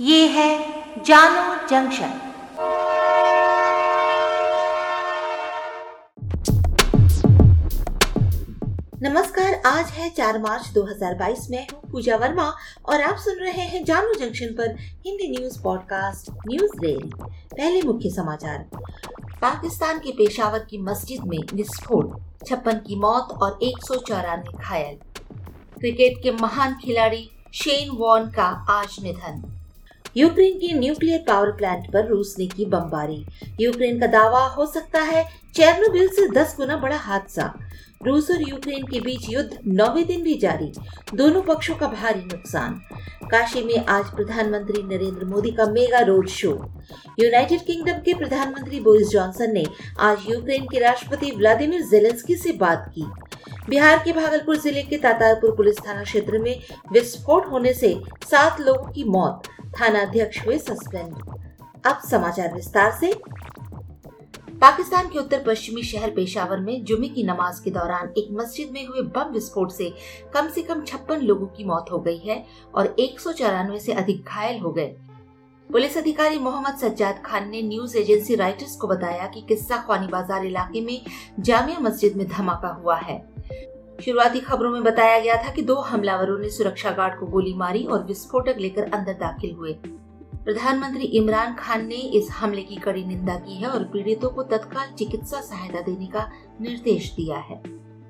ये है जानो जंक्शन। नमस्कार, आज है 4 मार्च 2022 में हूँ पूजा वर्मा और आप सुन रहे हैं जानो जंक्शन पर Hindi news podcast news rail. पहले मुख्य समाचार। पाकिस्तान के पेशावर की मस्जिद में विस्फोट, छप्पन की मौत और एक सौ घायल। क्रिकेट के महान खिलाड़ी शेन वॉन का आज निधन। यूक्रेन के न्यूक्लियर पावर प्लांट पर रूस ने की बमबारी। यूक्रेन का दावा हो सकता है, चेरनोबिल से 10 गुना बड़ा हादसा। रूस और यूक्रेन के बीच युद्ध नौवे दिन भी जारी, दोनों पक्षों का भारी नुकसान। काशी में आज प्रधानमंत्री नरेंद्र मोदी का mega road show. United Kingdom के प्रधानमंत्री बोरिस जॉनसन ने आज यूक्रेन के राष्ट्रपति व्लादिमीर जेलेंस्की से बात की। बिहार के भागलपुर ज़िले के तातारपुर पुलिस थाना क्षेत्र में विस्फोट होने से सात लोगों की मौत। थाना अध्यक्ष हुए सस्पेंड अब समाचार विस्तार से। पाकिस्तान के उत्तर पश्चिमी शहर पेशावर में जुमे की नमाज़ के दौरान एक मस्जिद में हुए बम विस्फोट से कम से कम छप्पन लोगों की मौत हो गई है और एक से अधिक घायल हो गए। पुलिस अधिकारी मोहम्मद सज्जाद खान ने न्यूज़ एजेंसी राइटर्स को बताया कि किस्सा खानी बाज़ार इलाके में जामिया मस्जिद में धमाका हुआ है। शुरुआती खबरों में बताया गया था कि दो हमलावरों ने सुरक्षा गार्ड को गोली मारी और विस्फोटक लेकर अंदर दाखिल हुए। प्रधानमंत्री इमरान खान ने इस हमले की कड़ी निंदा की है और पीड़ितों को तत्काल चिकित्सा सहायता देने का निर्देश दिया है।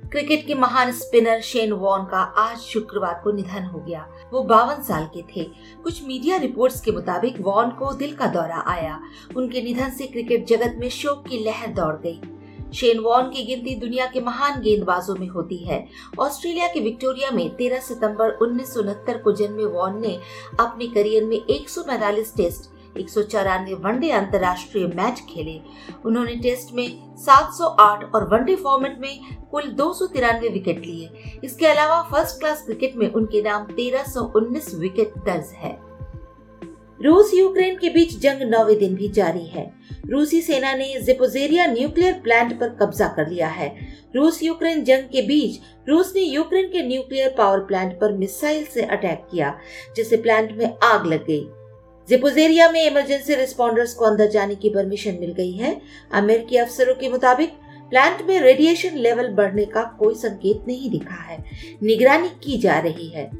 क्रिकेट के महान स्पिनर शेन वॉन का आज शुक्रवार को निधन हो गया। वो बावन साल के थे। कुछ मीडिया रिपोर्ट्स के मुताबिक वॉन को दिल का दौरा आया। उनके निधन से क्रिकेट जगत में शोक की लहर दौड़ गई। शेन वॉन की गिनती दुनिया के महान गेंदबाजों में होती है। ऑस्ट्रेलिया के विक्टोरिया में 13 सितंबर उन्नीस सौ उनहत्तर को जन्मे वॉन ने अपने करियर में एक टेस्ट, एक सौ चौरानवे वनडे अंतर्राष्ट्रीय मैच खेले। उन्होंने टेस्ट में 708 और वनडे फॉर्मेट में कुल दो सौ तिरानवे विकेट लिए। इसके अलावा फ़र्स्ट क्लास क्रिकेट में उनके नाम 1319 विकेट दर्ज है। रूस यूक्रेन के बीच जंग नौवे दिन भी जारी है। रूसी सेना ने जिपोजेरिया न्यूक्लियर प्लांट पर कब्जा कर लिया है। रूस यूक्रेन जंग के बीच रूस ने यूक्रेन के न्यूक्लियर पावर प्लांट पर मिसाइल से अटैक किया, जिससे प्लांट में आग लग गई। जिपोजेरिया में इमरजेंसी रिस्पॉन्डर्स को अंदर जाने की परमिशन मिल गई है। अमेरिकी अफसरों के मुताबिक प्लांट में रेडिएशन लेवल बढ़ने का कोई संकेत नहीं दिखा है। निगरानी की जा रही है।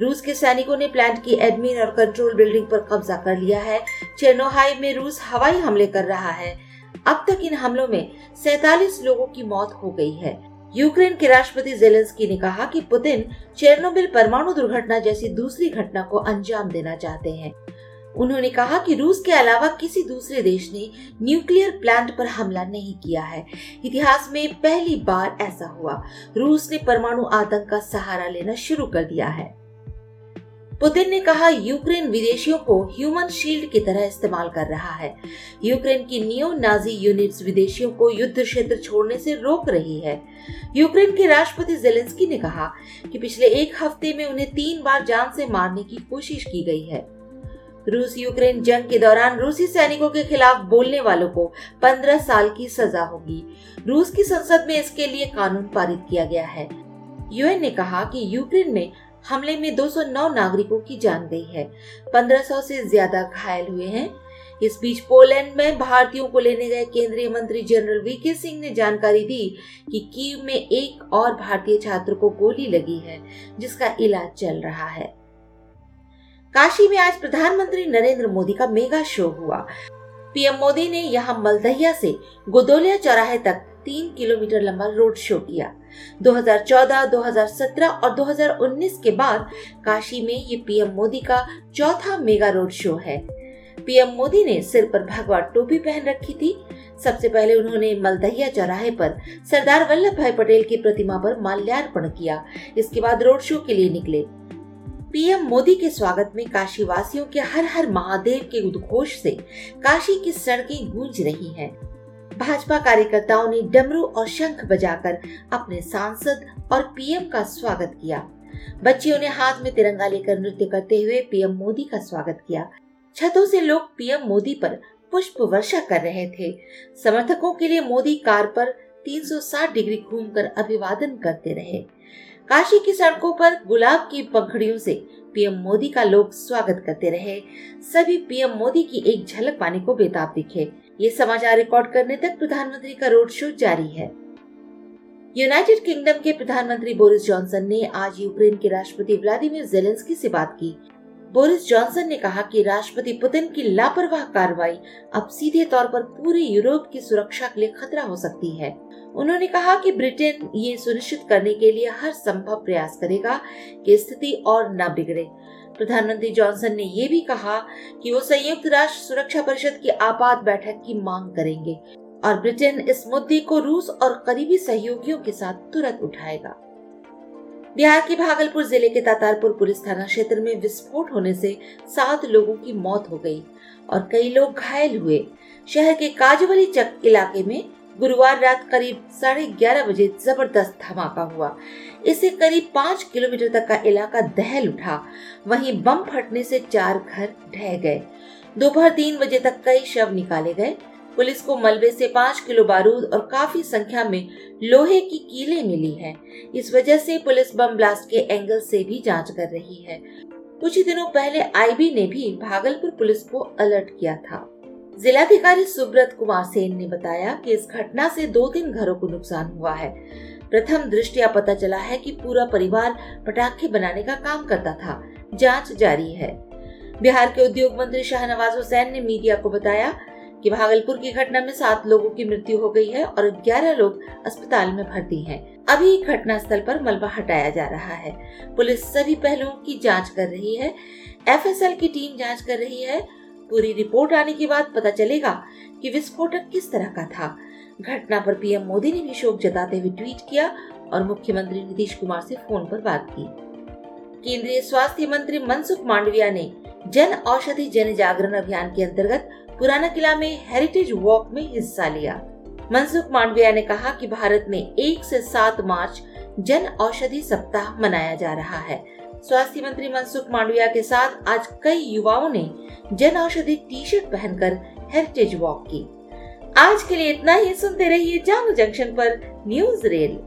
रूस के सैनिकों ने प्लांट की एडमिन और कंट्रोल बिल्डिंग पर कब्जा कर लिया है। चेनोहाई में रूस हवाई हमले कर रहा है। अब तक इन हमलों में सैतालीस लोगों की मौत हो गई है। यूक्रेन के राष्ट्रपति जेलेंस्की ने कहा कि पुतिन चेरनोबिल परमाणु दुर्घटना जैसी दूसरी घटना को अंजाम देना चाहते हैं। उन्होंने कहा कि रूस के अलावा किसी दूसरे देश ने न्यूक्लियर प्लांट पर हमला नहीं किया है। इतिहास में पहली बार ऐसा हुआ। रूस ने परमाणु आतंक का सहारा लेना शुरू कर दिया है। पुतिन ने कहा, यूक्रेन विदेशियों को ह्यूमन शील्ड की तरह इस्तेमाल कर रहा है। यूक्रेन की नियो नाजी यूनिट्स विदेशियों को युद्ध क्षेत्र छोड़ने से रोक रही है। यूक्रेन के राष्ट्रपति जेलेंस्की ने कहा कि पिछले एक हफ़्ते में उन्हें तीन बार जान से मारने की कोशिश की गई है। रूस यूक्रेन जंग के दौरान रूसी सैनिकों के खिलाफ बोलने वालों को 15 साल की सजा होगी। रूस की संसद में इसके लिए कानून पारित किया गया है। यूएन ने कहा कि यूक्रेन में हमले में 209 नागरिकों की जान गई है। 1500 से ज़्यादा घायल हुए हैं। इस बीच पोलैंड में भारतीयों को लेने गए केंद्रीय मंत्री जनरल वीके सिंह ने जानकारी दी कि कीव में एक और भारतीय छात्र को गोली लगी है, जिसका इलाज चल रहा है। काशी में आज प्रधानमंत्री नरेंद्र मोदी का मेगा शो हुआ। पीएम मोदी ने यहाँ मलदहिया से गोदोलिया चौराहे तक तीन किलोमीटर लंबा रोड शो किया। 2014, 2017 और 2019 के बाद काशी में ये पीएम मोदी का चौथा मेगा रोड शो है। पीएम मोदी ने सिर पर भगवा टोपी पहन रखी थी। सबसे पहले उन्होंने मलदहिया चौराहे पर सरदार वल्लभ भाई पटेल की प्रतिमा पर माल्यार्पण किया। इसके बाद रोड शो के लिए निकले। पीएम मोदी के स्वागत में काशी वासियों के हर हर महादेव के उद्घोष से काशी की सड़कें गूंज रही हैं। भाजपा कार्यकर्ताओं ने डमरू और शंख बजाकर अपने सांसद और पीएम का स्वागत किया। बच्चियों ने हाथ में तिरंगा लेकर नृत्य करते हुए पीएम मोदी का स्वागत किया। छतों से लोग पीएम मोदी पर पुष्प वर्षा कर रहे थे। समर्थकों के लिए मोदी कार पर 360 डिग्री घूमकर अभिवादन करते रहे। काशी की सड़कों पर गुलाब की पंखड़ियों से पीएम मोदी का लोग स्वागत करते रहे। सभी पीएम मोदी की एक झलक पाने को बेताब दिखे। ये समाचार रिकॉर्ड करने तक प्रधानमंत्री का रोड शो जारी है। यूनाइटेड किंगडम के प्रधानमंत्री बोरिस जॉनसन ने आज यूक्रेन के राष्ट्रपति व्लादिमीर जेलेंस्की से बात की। बोरिस जॉनसन ने कहा कि राष्ट्रपति पुतिन की लापरवाह कार्रवाई अब सीधे तौर पर पूरे यूरोप की सुरक्षा के लिए खतरा हो सकती है। उन्होंने कहा कि ब्रिटेन ये सुनिश्चित करने के लिए हर संभव प्रयास करेगा कि स्थिति और न बिगड़े। प्रधानमंत्री जॉनसन ने ये भी कहा कि वो संयुक्त राष्ट्र सुरक्षा परिषद की आपात बैठक की मांग करेंगे और ब्रिटेन इस मुद्दे को रूस और करीबी सहयोगियों के साथ तुरंत उठाएगा। बिहार के भागलपुर ज़िले के तातारपुर पुलिस थाना क्षेत्र में विस्फोट होने से सात लोगों की मौत हो गई और कई लोग घायल हुए। शहर के काजवली चक इलाके में गुरुवार रात करीब साढ़े ग्यारह बजे ज़बरदस्त धमाका हुआ। इससे करीब पाँच किलोमीटर तक का इलाका दहल उठा। वहीं बम फटने से चार घर ढह गए। दोपहर तीन बजे तक कई शव निकाले गए। पुलिस को मलबे से पाँच किलो बारूद और काफ़ी संख्या में लोहे की कीले मिली है। इस वजह से पुलिस बम ब्लास्ट के एंगल से भी जाँच कर रही है। कुछ ही दिनों पहले आईबी ने भी भागलपुर पुलिस को अलर्ट किया था। जिलाधिकारी सुब्रत कुमार सेन ने बताया कि इस घटना से दो तीन घरों को नुकसान हुआ है। प्रथम दृष्टिया पता चला है कि पूरा परिवार पटाखे बनाने का काम करता था। जाँच जारी है। बिहार के उद्योग मंत्री शाहनवाज हुसैन ने मीडिया को बताया कि भागलपुर की घटना में सात लोगों की मृत्यु हो गई है और ग्यारह लोग अस्पताल में भर्ती हैं। अभी घटना स्थल पर मलबा हटाया जा रहा है। पुलिस सभी पहलुओं की जाँच कर रही है। एफएसएल की टीम जाँच कर रही है पूरी रिपोर्ट आने के बाद पता चलेगा कि विस्फोटक किस तरह का था। घटना पर पीएम मोदी ने भी शोक जताते हुए ट्वीट किया और मुख्यमंत्री नीतीश कुमार से फ़ोन पर बात की। केंद्रीय स्वास्थ्य मंत्री मनसुख मांडविया ने जन औषधि जन जागरण अभियान के अंतर्गत पुराना किला में हेरिटेज वॉक में हिस्सा लिया। मनसुख मांडविया ने कहा कि भारत में एक से सात मार्च जन औषधि सप्ताह मनाया जा रहा है। स्वास्थ्य मंत्री मनसुख मांडविया के साथ आज कई युवाओं ने जन औषधि टी शर्ट पहनकर हेरिटेज वॉक की। आज के लिए इतना ही, सुनते रहिए जानू जंक्शन पर न्यूज़ रेल।